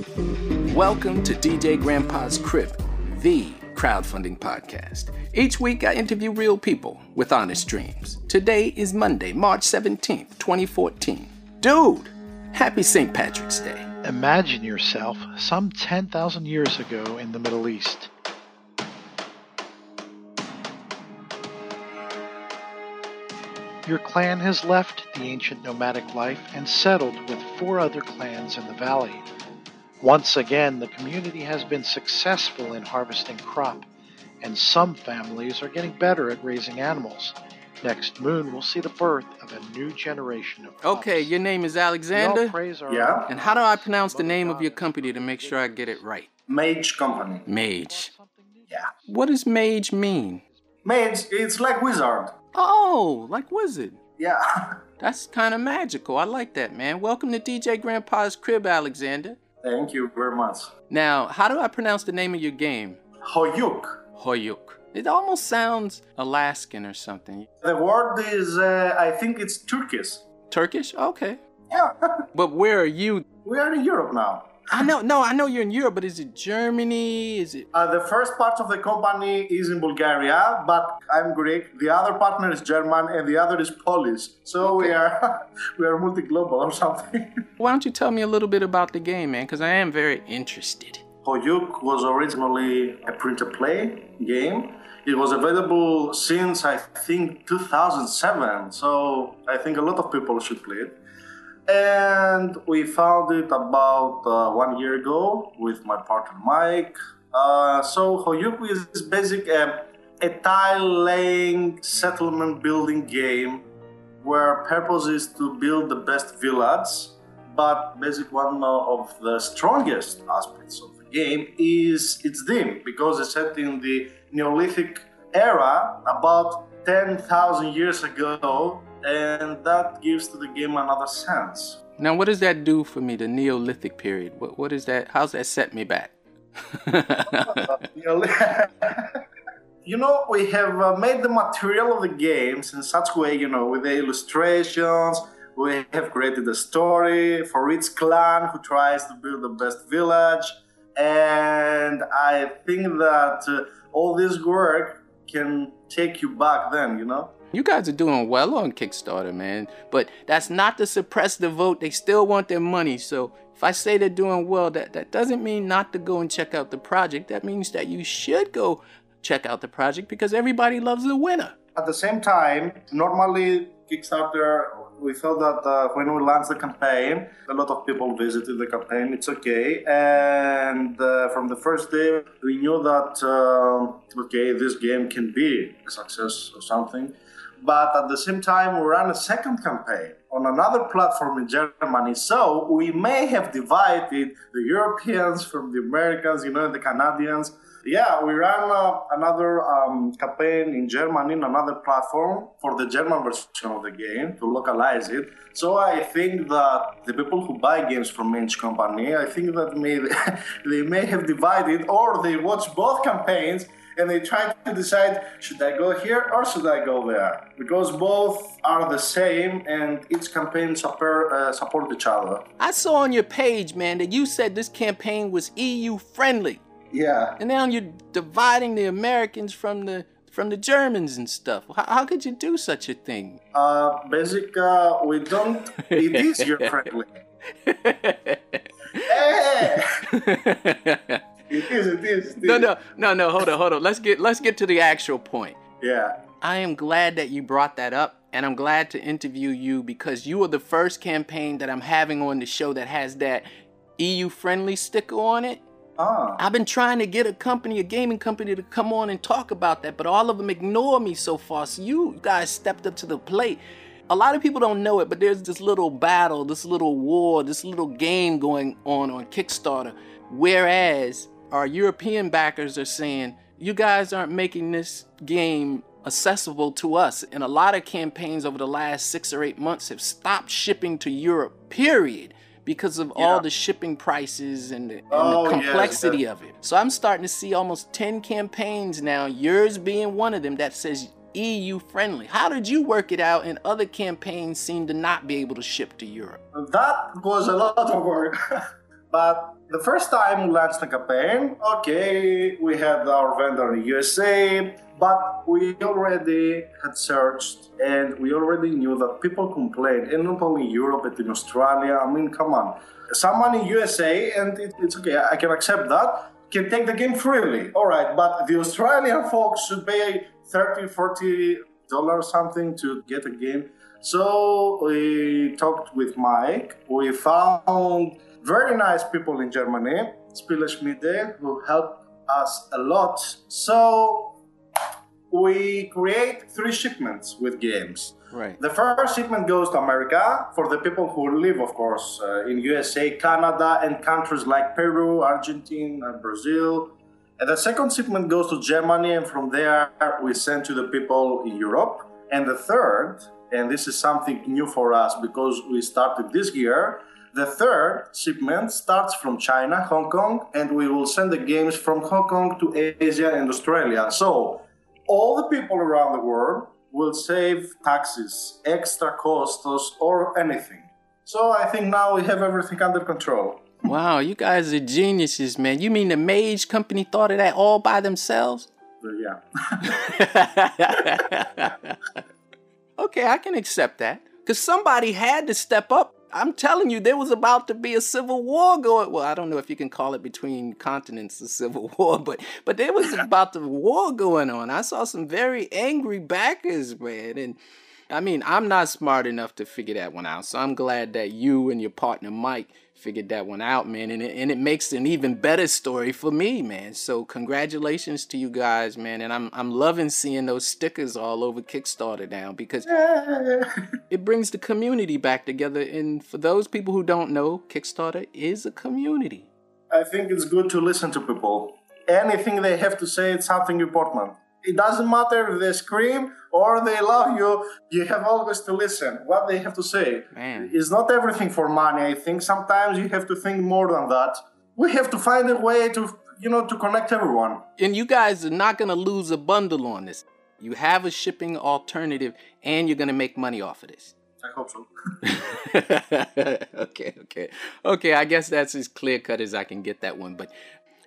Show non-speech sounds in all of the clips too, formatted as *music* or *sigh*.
Welcome to DJ Grandpa's Crib, the crowdfunding podcast. Each week I interview real people with honest dreams. Today is Monday, March 17th, 2014. Dude, happy St. Patrick's Day. Imagine yourself some 10,000 years ago in the Middle East. Your clan has left the ancient nomadic life and settled with four other clans in the valley. Once again, the community has been successful in harvesting crop, and some families are getting better at raising animals. Next moon, we'll see the birth of a new generation of. Okay, your name is Alexander. praise our Yeah. And how do I pronounce the name of your company to make sure I get it right? Mage company. Mage. Yeah. What does mage mean? Mage, it's like wizard. Oh, like wizard. Yeah. *laughs* That's kind of magical. I like that, man. Welcome to DJ Grandpa's Crib, Alexander. Thank you very much. Now, how do I pronounce the name of your game? Hoyuk. Hoyuk. It almost sounds Alaskan or something. The word is, uh, I think it's Turkish. Turkish? Okay. Yeah. *laughs* But where are you? we are in Europe now. I know, no, I know you're in Europe, but is it Germany? Is it? Uh, the first part of the company is in Bulgaria, but I'm Greek. The other partner is German, and the other is Polish. So we are *laughs* we are multi-global or something. *laughs* Why don't you tell me a little bit about the game, man? Because I am very interested. Hoyuk was originally a print-to-play game. It was available since I think 2007, so I think a lot of people should play it. And we found it about uh, one year ago with my partner Mike. Uh, so Hoyuk is basic a, a tile-laying settlement building game where purpose is to build the best village but basic one of the strongest aspects of the game is its theme because it's set in the Neolithic era about 10,000 years ago and that gives to the game another sense. Now, what does that do for me, the Neolithic period? What, what is that? How's that set me back? *laughs* *laughs* you know, we have uh, made the material of the games in such way, you know, with the illustrations. We have created a story for each clan who tries to build the best village. And I think that uh, all this work can take you back then, you know? You guys are doing well on Kickstarter, man. But that's not to suppress the vote. They still want their money. So if I say they're doing well, that, that doesn't mean not to go and check out the project. That means that you should go check out the project because everybody loves the winner. At the same time, normally Kickstarter, we felt that uh, when we launched the campaign, a lot of people visited the campaign. It's okay, and uh, from the first day, we knew that uh, okay, this game can be a success or something. But at the same time, we ran a second campaign on another platform in Germany. So we may have divided the Europeans from the Americans, you know, the Canadians. Yeah, we ran uh, another um, campaign in Germany in another platform for the German version of the game to localize it. So I think that the people who buy games from Mage Company, I think that may *laughs* they may have divided or they watch both campaigns and they try to decide should I go here or should I go there because both are the same and each campaign support, uh, support each other. I saw on your page, man, that you said this campaign was EU friendly. Yeah. And now you're dividing the Americans from the from the Germans and stuff. How, how could you do such a thing? Uh, basic, uh, we don't. It is your friendly. *laughs* Hey! *laughs* *laughs* It is. It is. it no, no, no, no. Hold on, hold on. Let's get let's get to the actual point. Yeah. I am glad that you brought that up, and I'm glad to interview you because you are the first campaign that I'm having on the show that has that EU-friendly sticker on it. Ah. I've been trying to get a company, a gaming company, to come on and talk about that, but all of them ignore me so far. So you guys stepped up to the plate. A lot of people don't know it, but there's this little battle, this little war, this little game going on on Kickstarter. Whereas our European backers are saying, you guys aren't making this game accessible to us. And a lot of campaigns over the last six or eight months have stopped shipping to Europe, period, because of all the shipping prices and the, and Oh, the complexity that- of it. So I'm starting to see almost 10 campaigns now, yours being one of them, that says EU friendly. How did you work it out and other campaigns seem to not be able to ship to Europe? That was a lot of work. *laughs* but the first time we launched the campaign, okay, we had our vendor in USA, but we already had searched and we already knew that people complained, and not only in Europe but in Australia. I mean, come on. Someone in USA, and it, it's okay, I can accept that, can take the game freely. All right, but the Australian folks should pay 30, 40 dollars something to get a game. So we talked with Mike. We found very nice people in Germany, Spieleschmiede, who helped us a lot. So we create three shipments with games. Right. The first shipment goes to America for the people who live, of course, uh, in USA, Canada, and countries like Peru, Argentina, and Brazil. And the second shipment goes to Germany, and from there we send to the people in Europe. And the third, and this is something new for us because we started this year, the third shipment starts from China, Hong Kong, and we will send the games from Hong Kong to Asia and Australia. So all the people around the world will save taxes, extra costs, or anything. So I think now we have everything under control. Wow, you guys are geniuses, man. You mean the Mage company thought of that all by themselves? But yeah. *laughs* okay, I can accept that. Because somebody had to step up I'm telling you, there was about to be a civil war going. Well, I don't know if you can call it between continents a civil *laughs* war, but but there was *laughs* about the war going on. I saw some very angry backers, man, and I mean, I'm not smart enough to figure that one out. So I'm glad that you and your partner Mike figured that one out, man. And it, and it makes an even better story for me, man. So congratulations to you guys, man. And I'm I'm loving seeing those stickers all over Kickstarter now because it brings the community back together. And for those people who don't know, Kickstarter is a community. I think it's good to listen to people. Anything they have to say, it's something important. It doesn't matter if they scream or they love you. You have always to listen what they have to say. Man. It's not everything for money. I think sometimes you have to think more than that. We have to find a way to, you know, to connect everyone. And you guys are not gonna lose a bundle on this. You have a shipping alternative, and you're gonna make money off of this. I hope so. *laughs* okay, okay, okay. I guess that's as clear cut as I can get that one. But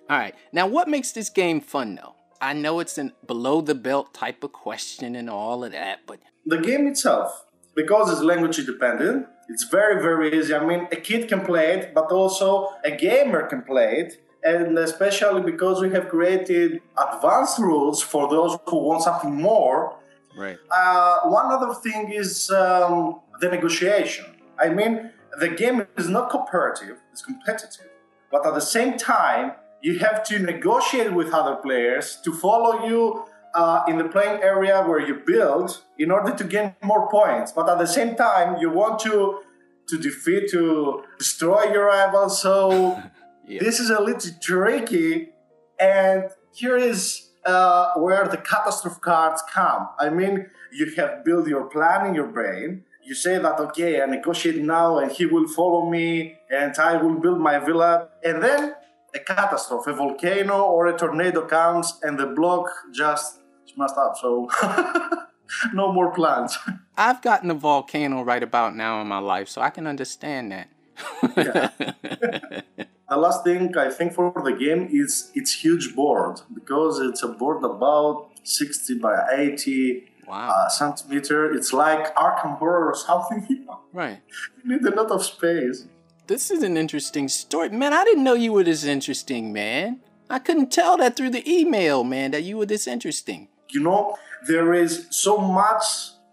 all right, now what makes this game fun though? I know it's an below the belt type of question and all of that, but the game itself, because it's language independent, it's very very easy. I mean, a kid can play it, but also a gamer can play it. And especially because we have created advanced rules for those who want something more. Right. Uh, one other thing is um, the negotiation. I mean, the game is not cooperative; it's competitive. But at the same time, you have to negotiate with other players to follow you uh, in the playing area where you build in order to gain more points. But at the same time, you want to to defeat, to destroy your rivals. So *laughs* Yeah. this is a little tricky. And here is uh, where the catastrophe cards come. I mean, you have built your plan in your brain. You say that, okay, I negotiate now and he will follow me and I will build my villa. And then a catastrophe, a volcano or a tornado comes and the block just smashed up. So *laughs* no more plans. *laughs* I've gotten a volcano right about now in my life, so I can understand that. *laughs* The last thing I think for the game is its huge board because it's a board about 60 by 80 wow. uh, centimeter. It's like Arkham Horror or something. Right. you need a lot of space. This is an interesting story. Man, I didn't know you were this interesting, man. I couldn't tell that through the email, man, that you were this interesting. You know, there is so much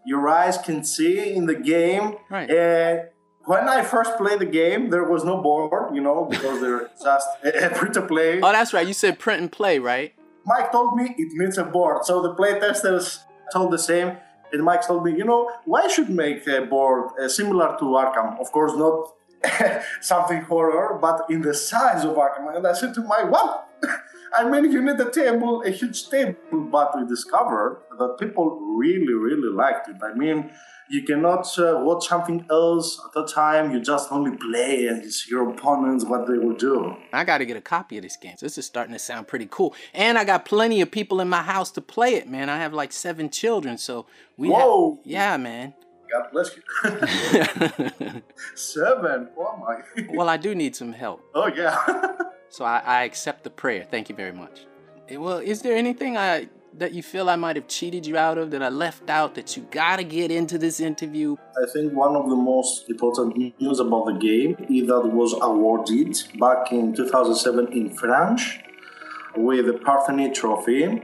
your eyes can see in the game. Right. And when I first played the game, there was no board, you know, because they're *laughs* just a *laughs* free to play. Oh, that's right. You said print and play, right? Mike told me it needs a board. So the playtesters told the same. And Mike told me, you know, why should make a board uh, similar to Arkham? Of course, not *laughs* something horror, but in the size of Arkham. And I said to my what? *laughs* I mean, you need a table, a huge table, but we discovered that people really, really liked it. I mean, you cannot uh, watch something else at the time. You just only play and see your opponents, what they will do. I got to get a copy of this game. This is starting to sound pretty cool. And I got plenty of people in my house to play it, man. I have like seven children, so we Whoa. have. Yeah, man. God bless you. *laughs* Seven. Oh my. well, I do need some help. Oh yeah. *laughs* so I, I accept the prayer. Thank you very much. Eh, well, is there anything I that you feel I might have cheated you out of that I left out that you gotta get into this interview? I think one of the most important news about the game is that it was awarded back in 2007 in France with the Parthenay Trophy.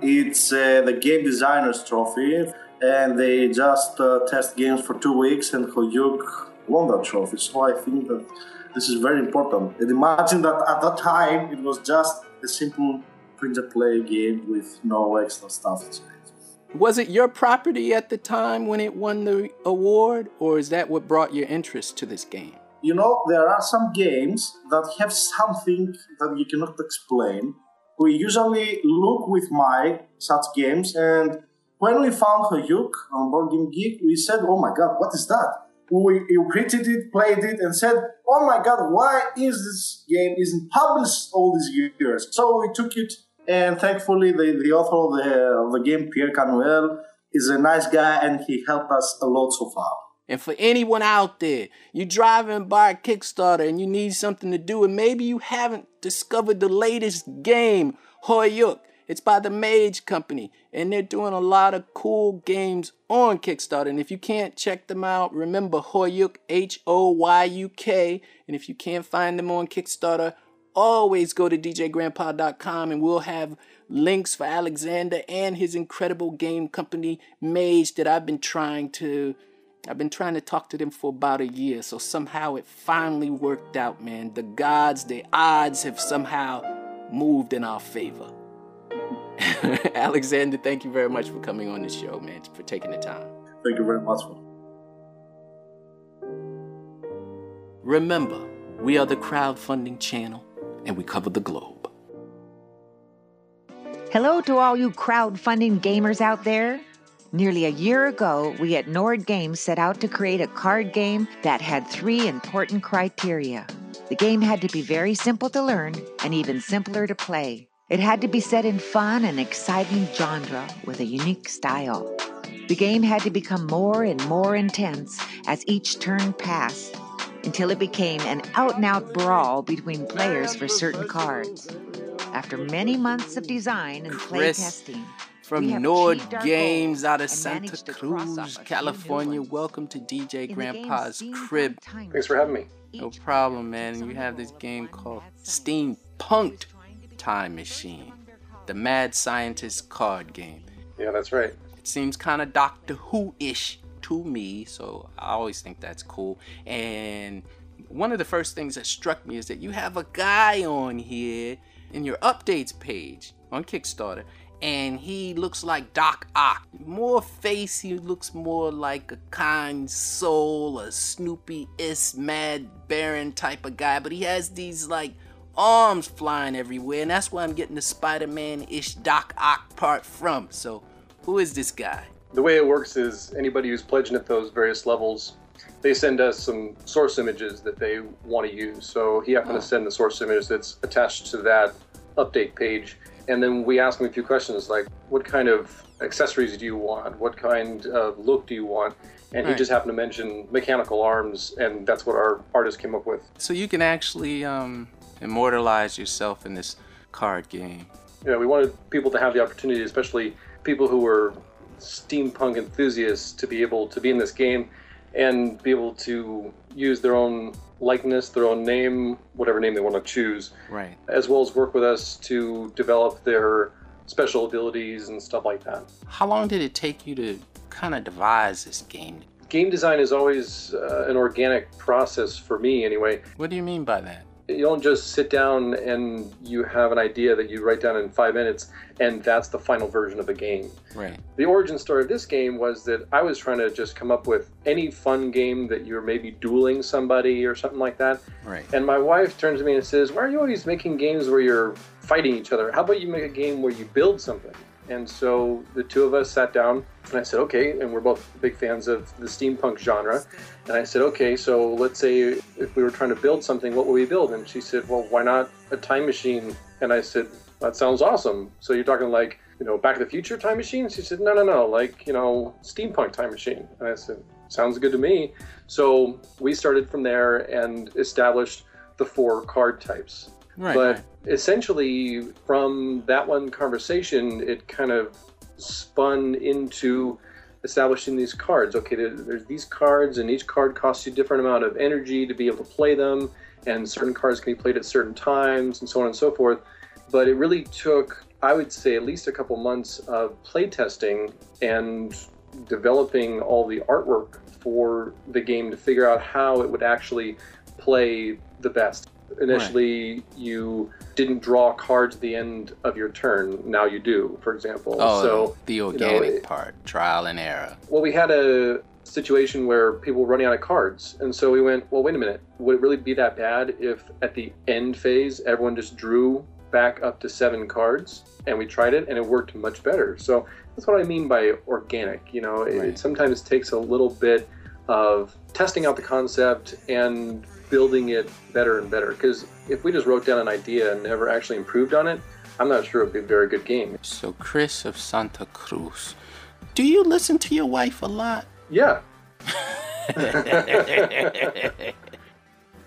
It's uh, the Game Designers Trophy, and they just uh, test games for two weeks, and HoYuk won that trophy. So I think that this is very important. And imagine that at that time it was just a simple print and play game with no extra stuff. Was it your property at the time when it won the award, or is that what brought your interest to this game? You know, there are some games that have something that you cannot explain. We usually look with Mike such games, and when we found HoYuk on Board Game Geek, we said, "Oh my God, what is that?" We created it, played it, and said, "Oh my God, why is this game isn't published all these years?" So we took it and thankfully, the, the author of the, of the game, Pierre Canuel, is a nice guy and he helped us a lot so far. And for anyone out there, you're driving by a Kickstarter and you need something to do, and maybe you haven't discovered the latest game, HoYuk. It's by the Mage Company, and they're doing a lot of cool games on Kickstarter. And if you can't check them out, remember HoYuk, H O Y U K. And if you can't find them on Kickstarter, always go to djgrandpa.com and we'll have links for Alexander and his incredible game company Mage that I've been trying to I've been trying to talk to them for about a year. So somehow it finally worked out, man. The gods, the odds have somehow moved in our favor. *laughs* Alexander, thank you very much for coming on the show, man, for taking the time. Thank you very much. Remember, we are the crowdfunding channel and we cover the globe. Hello to all you crowdfunding gamers out there. Nearly a year ago, we at Nord Games set out to create a card game that had three important criteria. The game had to be very simple to learn and even simpler to play. It had to be set in fun and exciting genre with a unique style. The game had to become more and more intense as each turn passed until it became an out and out brawl between players for certain cards. After many months of design and play testing, from Nord Games out of Santa Cruz, California. Welcome to DJ Grandpa's Crib. Thanks for having me. No problem, man. You have this game called Steampunked Time Machine, the mad scientist card game. Yeah, that's right. It seems kind of Doctor Who ish to me, so I always think that's cool. And one of the first things that struck me is that you have a guy on here in your updates page on Kickstarter, and he looks like Doc Ock. More face, he looks more like a kind soul, a Snoopy is mad Baron type of guy, but he has these like arms flying everywhere, and that's where I'm getting the Spider Man ish Doc Ock part from. So, who is this guy? the way it works is anybody who's pledging at those various levels, they send us some source images that they want to use. So he happened oh. to send the source image that's attached to that update page. And then we ask him a few questions like, what kind of accessories do you want? What kind of look do you want? And right. he just happened to mention mechanical arms, and that's what our artist came up with. So you can actually um, immortalize yourself in this card game. Yeah, we wanted people to have the opportunity, especially people who were steampunk enthusiasts to be able to be in this game and be able to use their own likeness, their own name, whatever name they want to choose. Right. As well as work with us to develop their special abilities and stuff like that. How long did it take you to kind of devise this game? Game design is always uh, an organic process for me, anyway. What do you mean by that? You don't just sit down and you have an idea that you write down in five minutes and that's the final version of a game. Right. The origin story of this game was that I was trying to just come up with any fun game that you're maybe dueling somebody or something like that. Right. And my wife turns to me and says, Why are you always making games where you're fighting each other? How about you make a game where you build something? And so the two of us sat down and I said, okay, and we're both big fans of the steampunk genre. And I said, okay, so let's say if we were trying to build something, what would we build? And she said, well, why not a time machine? And I said, that sounds awesome. So you're talking like you know, Back to the Future time machine? She said, no, no, no, like, you know, steampunk time machine. And I said, sounds good to me. So we started from there and established the four card types. Right. but right. Essentially, from that one conversation, it kind of spun into establishing these cards. Okay, there's these cards, and each card costs you a different amount of energy to be able to play them, and certain cards can be played at certain times, and so on and so forth. But it really took, I would say, at least a couple months of playtesting and developing all the artwork for the game to figure out how it would actually play the best. Initially, you didn't draw cards at the end of your turn. Now you do, for example. Oh, so the organic it- part, trial and error. well, we had a situation where people were running out of cards, and so we went, well, wait a minute, would it really be that bad if at the end phase everyone just drew back up to seven cards? And we tried it, and it worked much better. So that's what I mean by organic. You know, it, it sometimes takes a little bit of testing out the concept and building it better and better. Because if we just wrote down an idea and never actually improved on it, I'm not sure it'd be a very good game. So, Chris of Santa Cruz, do you listen to your wife a lot? Yeah, *laughs* *laughs*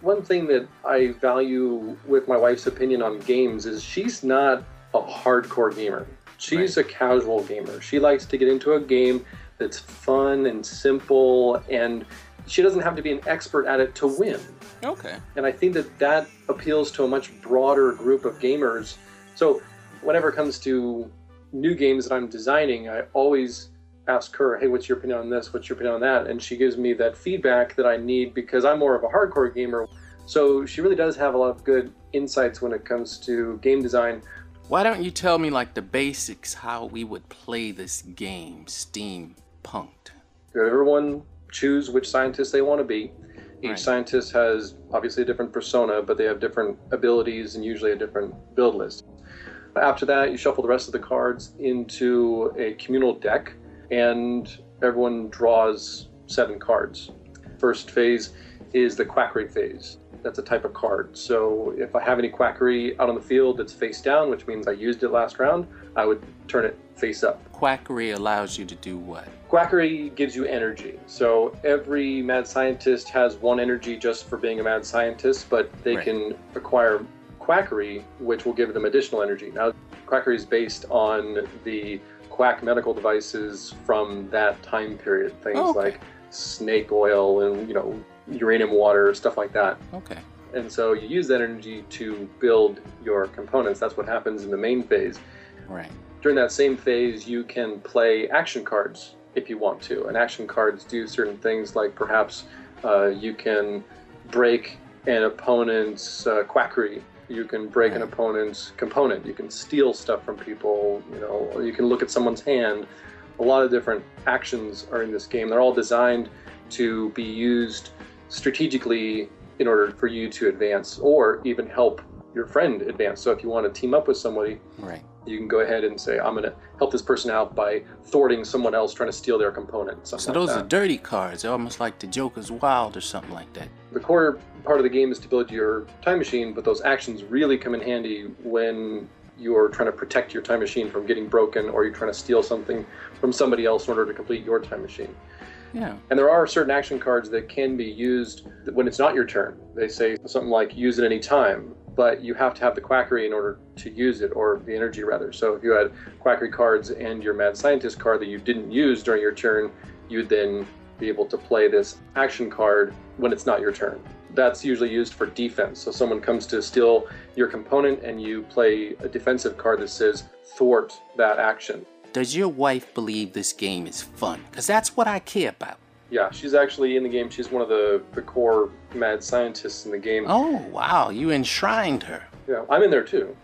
one thing that I value with my wife's opinion on games is she's not a hardcore gamer. She's a casual gamer. She likes to get into a game that's fun and simple, and she doesn't have to be an expert at it to win. Okay. And I think that that appeals to a much broader group of gamers. So, whenever it comes to new games that I'm designing, I always ask her, hey, what's your opinion on this? What's your opinion on that? And she gives me that feedback that I need because I'm more of a hardcore gamer. So, she really does have a lot of good insights when it comes to game design. Why don't you tell me, like, the basics how we would play this game, Steampunked? Everyone choose which scientist they want to be. Each Right. scientist has obviously a different persona, but they have different abilities and usually a different build list. After that, you shuffle the rest of the cards into a communal deck, and everyone draws seven cards. First phase is the quackery phase. That's a type of card. So if I have any quackery out on the field that's face down, which means I used it last round, I would turn it face up. Quackery allows you to do what? Quackery gives you energy. So every mad scientist has one energy just for being a mad scientist, but they Right. can acquire quackery, which will give them additional energy. Now, quackery is based on the quack medical devices from that time period. Things Oh, okay. like snake oil and, you know, uranium water, stuff like that. Okay. And so you use that energy to build your components. That's what happens in the main phase Right. during that same phase, you can play action cards if you want to. And action cards do certain things like perhaps uh, you can break an opponent's uh, quackery. You can break an opponent's component. You can steal stuff from people. You know, or you can look at someone's hand. A lot of different actions are in this game. They're all designed to be used strategically in order for you to advance or even help your friend advance. So if you want to team up with somebody, Right. you can go ahead and say, I'm going to help this person out by thwarting someone else trying to steal their component. So like those that. are dirty cards. They're almost like the Joker's Wild or something like that. the core part of the game is to build your time machine, but those actions really come in handy when you're trying to protect your time machine from getting broken or you're trying to steal something from somebody else in order to complete your time machine. Yeah. And there are certain action cards that can be used when it's not your turn. They say something like use it any time, but you have to have the quackery in order to use it, or the energy rather. So if you had quackery cards and your mad scientist card that you didn't use during your turn, you'd then be able to play this action card when it's not your turn. That's usually used for defense. So someone comes to steal your component and you play a defensive card that says thwart that action. Does your wife believe this game is fun? Because that's what I care about. Yeah, she's actually in the game. She's one of the, the core mad scientists in the game. Oh, wow. You enshrined her. Yeah, I'm in there too.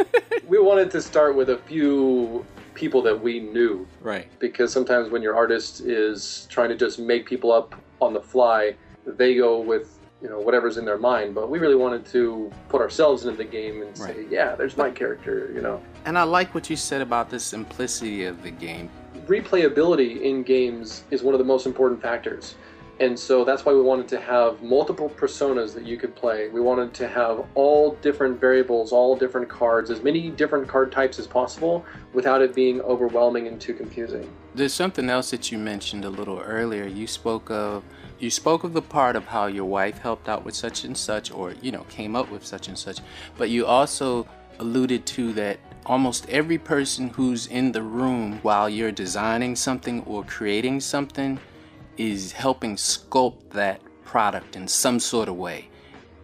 *laughs* we wanted to start with a few people that we knew Right. because sometimes when your artist is trying to just make people up on the fly, they go with you know whatever's in their mind. But we really wanted to put ourselves into the game and say, yeah, there's my character. You know, And I like what you said about the simplicity of the game. replayability in games is one of the most important factors. And so that's why we wanted to have multiple personas that you could play. We wanted to have all different variables, all different cards, as many different card types as possible without it being overwhelming and too confusing. There's something else that you mentioned a little earlier. You spoke of you spoke of the part of how your wife helped out with such and such or you know came up with such and such, but you also alluded to that almost every person who's in the room while you're designing something or creating something is helping sculpt that product in some sort of way.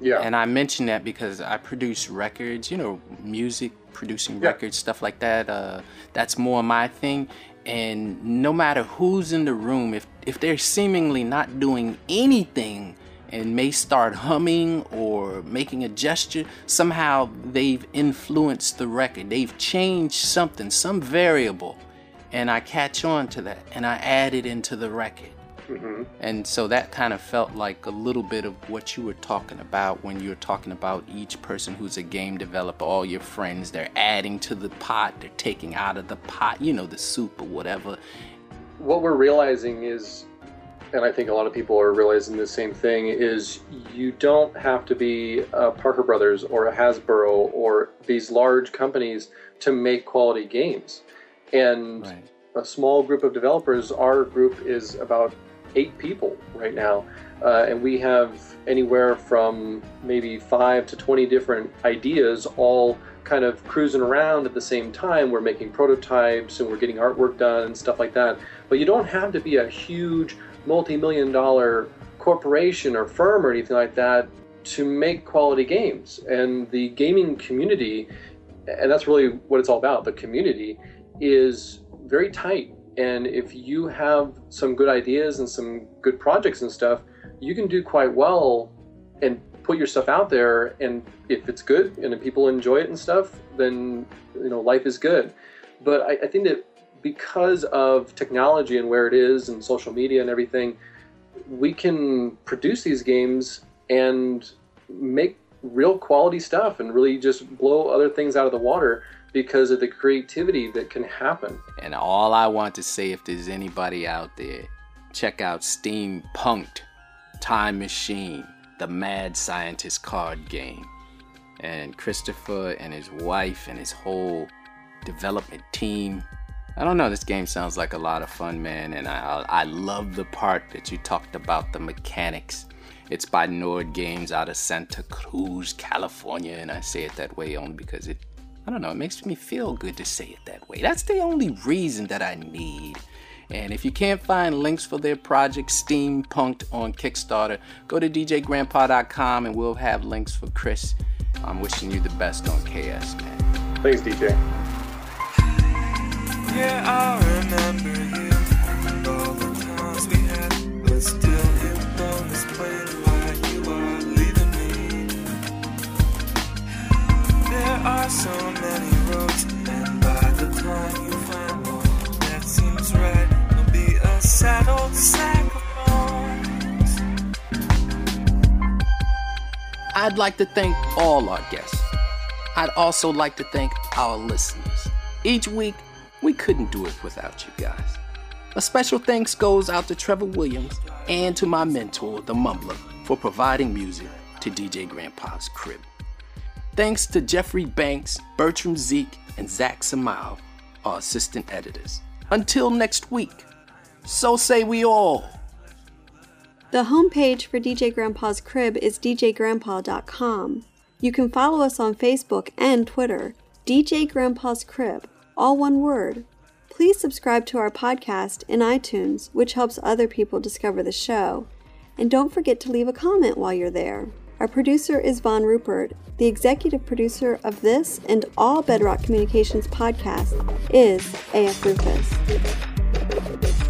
Yeah. And I mention that because I produce records, you know, music, producing Yeah. records, stuff like that. Uh, that's more my thing. And no matter who's in the room, if if they're seemingly not doing anything and may start humming or making a gesture, somehow they've influenced the record. They've changed something, some variable, and I catch on to that and I add it into the record. Hmm And so that kind of felt like a little bit of what you were talking about when you were talking about each person who's a game developer, all your friends, they're adding to the pot, they're taking out of the pot, you know, the soup or whatever. What we're realizing is, and I think a lot of people are realizing the same thing, is you don't have to be a Parker Brothers or a Hasbro or these large companies to make quality games. And Right. a small group of developers. Our group is about eight people right now, uh, and we have anywhere from maybe five to 20 different ideas, all kind of cruising around at the same time. We're making prototypes and we're getting artwork done and stuff like that. But you don't have to be a huge multi million dollar corporation or firm or anything like that to make quality games. And the gaming community, and that's really what it's all about, the community is very tight. And if you have some good ideas and some good projects and stuff, you can do quite well and put your stuff out there. And if it's good and if people enjoy it and stuff, then you know life is good. But I, I think that because of technology and where it is and social media and everything, we can produce these games and make real quality stuff and really just blow other things out of the water because of the creativity that can happen. And all I want to say, if there's anybody out there, check out Steampunked Time Machine, the mad scientist card game. And Christopher and his wife and his whole development team. I don't know, this game sounds like a lot of fun, man. And I, I love the part that you talked about the mechanics. It's by Nord Games out of Santa Cruz, California. And I say it that way only because it I don't know, it makes me feel good to say it that way. That's the only reason that I need. And if you can't find links for their project Steampunked on Kickstarter, go to djgrandpa.com and we'll have links for Chris. I'm wishing you the best on KS, man. Thanks, DJ. Yeah, I'd like to thank all our guests. I'd also like to thank our listeners. Each week, we couldn't do it without you guys. A special thanks goes out to Trevor Williams and to my mentor, The Mumbler, for providing music to DJ Grandpa's crib. Thanks to Jeffrey Banks, Bertram Zeke, and Zach Samau, our assistant editors. Until next week, so say we all. The homepage for DJ Grandpa's Crib is djgrandpa.com. You can follow us on Facebook and Twitter, DJ Grandpa's Crib, all one word. Please subscribe to our podcast in iTunes, which helps other people discover the show. And don't forget to leave a comment while you're there. Our producer is Von Rupert. The executive producer of this and all Bedrock Communications podcasts is AF Rufus.